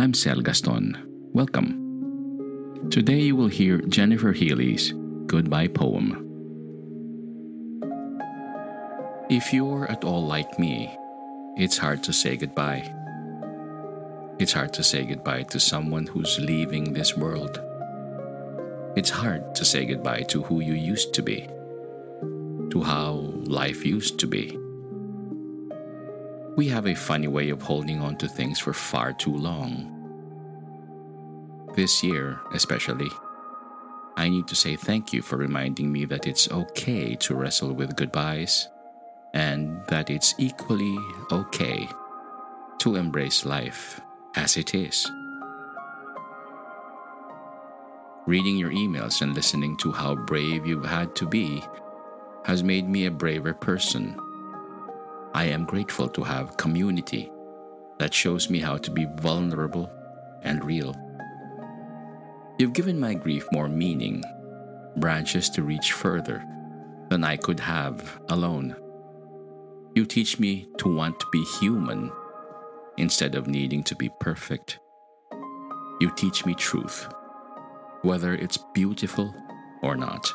I'm Sel Gaston. Welcome. Today you will hear Jennifer Healy's Goodbye Poem. If you're at all like me, it's hard to say goodbye. It's hard to say goodbye to someone who's leaving this world. It's hard to say goodbye to who you used to be, to how life used to be. We have a funny way of holding on to things for far too long. This year, especially, I need to say thank you for reminding me that it's okay to wrestle with goodbyes and that it's equally okay to embrace life as it is. Reading your emails and listening to how brave you've had to be has made me a braver person. I am grateful to have community that shows me how to be vulnerable and real. You've given my grief more meaning, branches to reach further than I could have alone. You teach me to want to be human instead of needing to be perfect. You teach me truth, whether it's beautiful or not.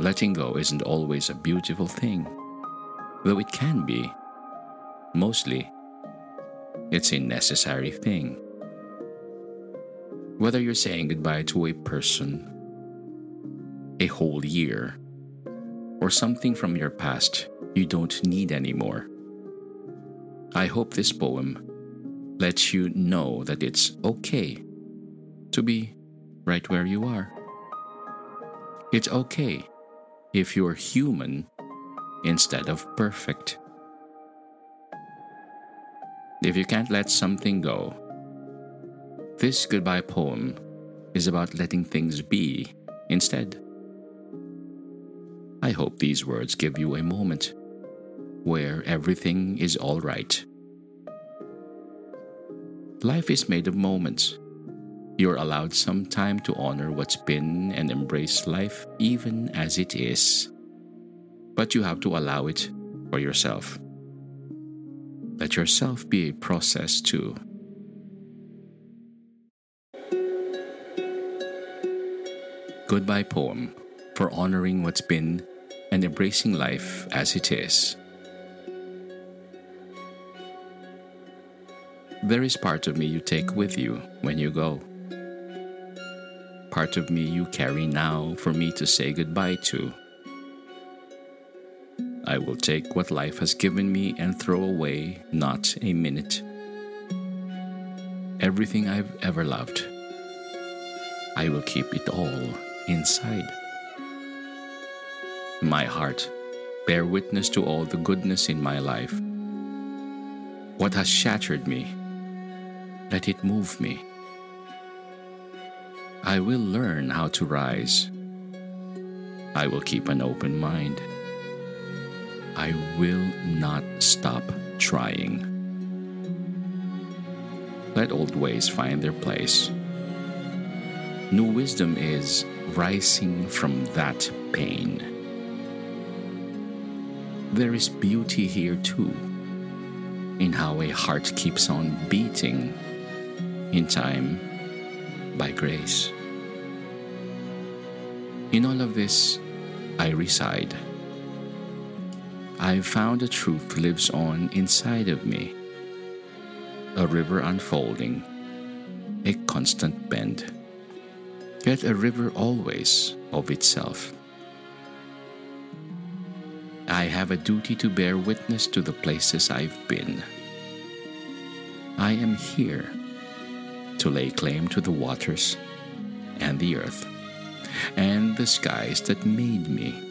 Letting go isn't always a beautiful thing, though it can be. Mostly, it's a necessary thing. Whether you're saying goodbye to a person, a whole year, or something from your past you don't need anymore. I hope this poem lets you know that it's okay to be right where you are. It's okay if you're human instead of perfect. If you can't let something go, This goodbye poem is about letting things be instead. I hope these words give you a moment where everything is all right. Life is made of moments. You're allowed some time to honor what's been and embrace life even as it is. But you have to allow it for yourself. Let yourself be a process too. Goodbye poem for honoring what's been and embracing life as it is. There is part of me you take with you when you go. Part of me you carry now for me to say goodbye to. I will take what life has given me and throw away not a minute. Everything I've ever loved, I will keep it all inside. My heart, bear witness to all the goodness in my life. What has shattered me, let it move me. I will learn how to rise. I will keep an open mind. I will not stop trying. Let old ways find their place. New wisdom is rising from that pain. There is beauty here too, in how a heart keeps on beating in time by grace. In all of this, I reside. I've found the truth lives on inside of me, a river unfolding, a constant bend, yet a river always of itself. I have a duty to bear witness to the places I've been. I am here to lay claim to the waters and the earth and the skies that made me.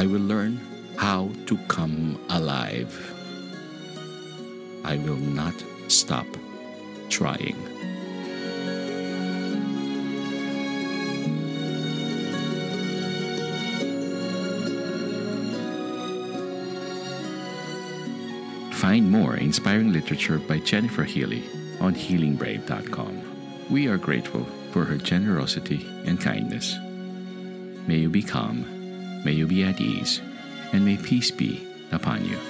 I will learn how to come alive. I will not stop trying. Find more inspiring literature by Jennifer Healy on healingbrave.com. We are grateful for her generosity and kindness. May you be calm, may you be at ease, and may peace be upon you.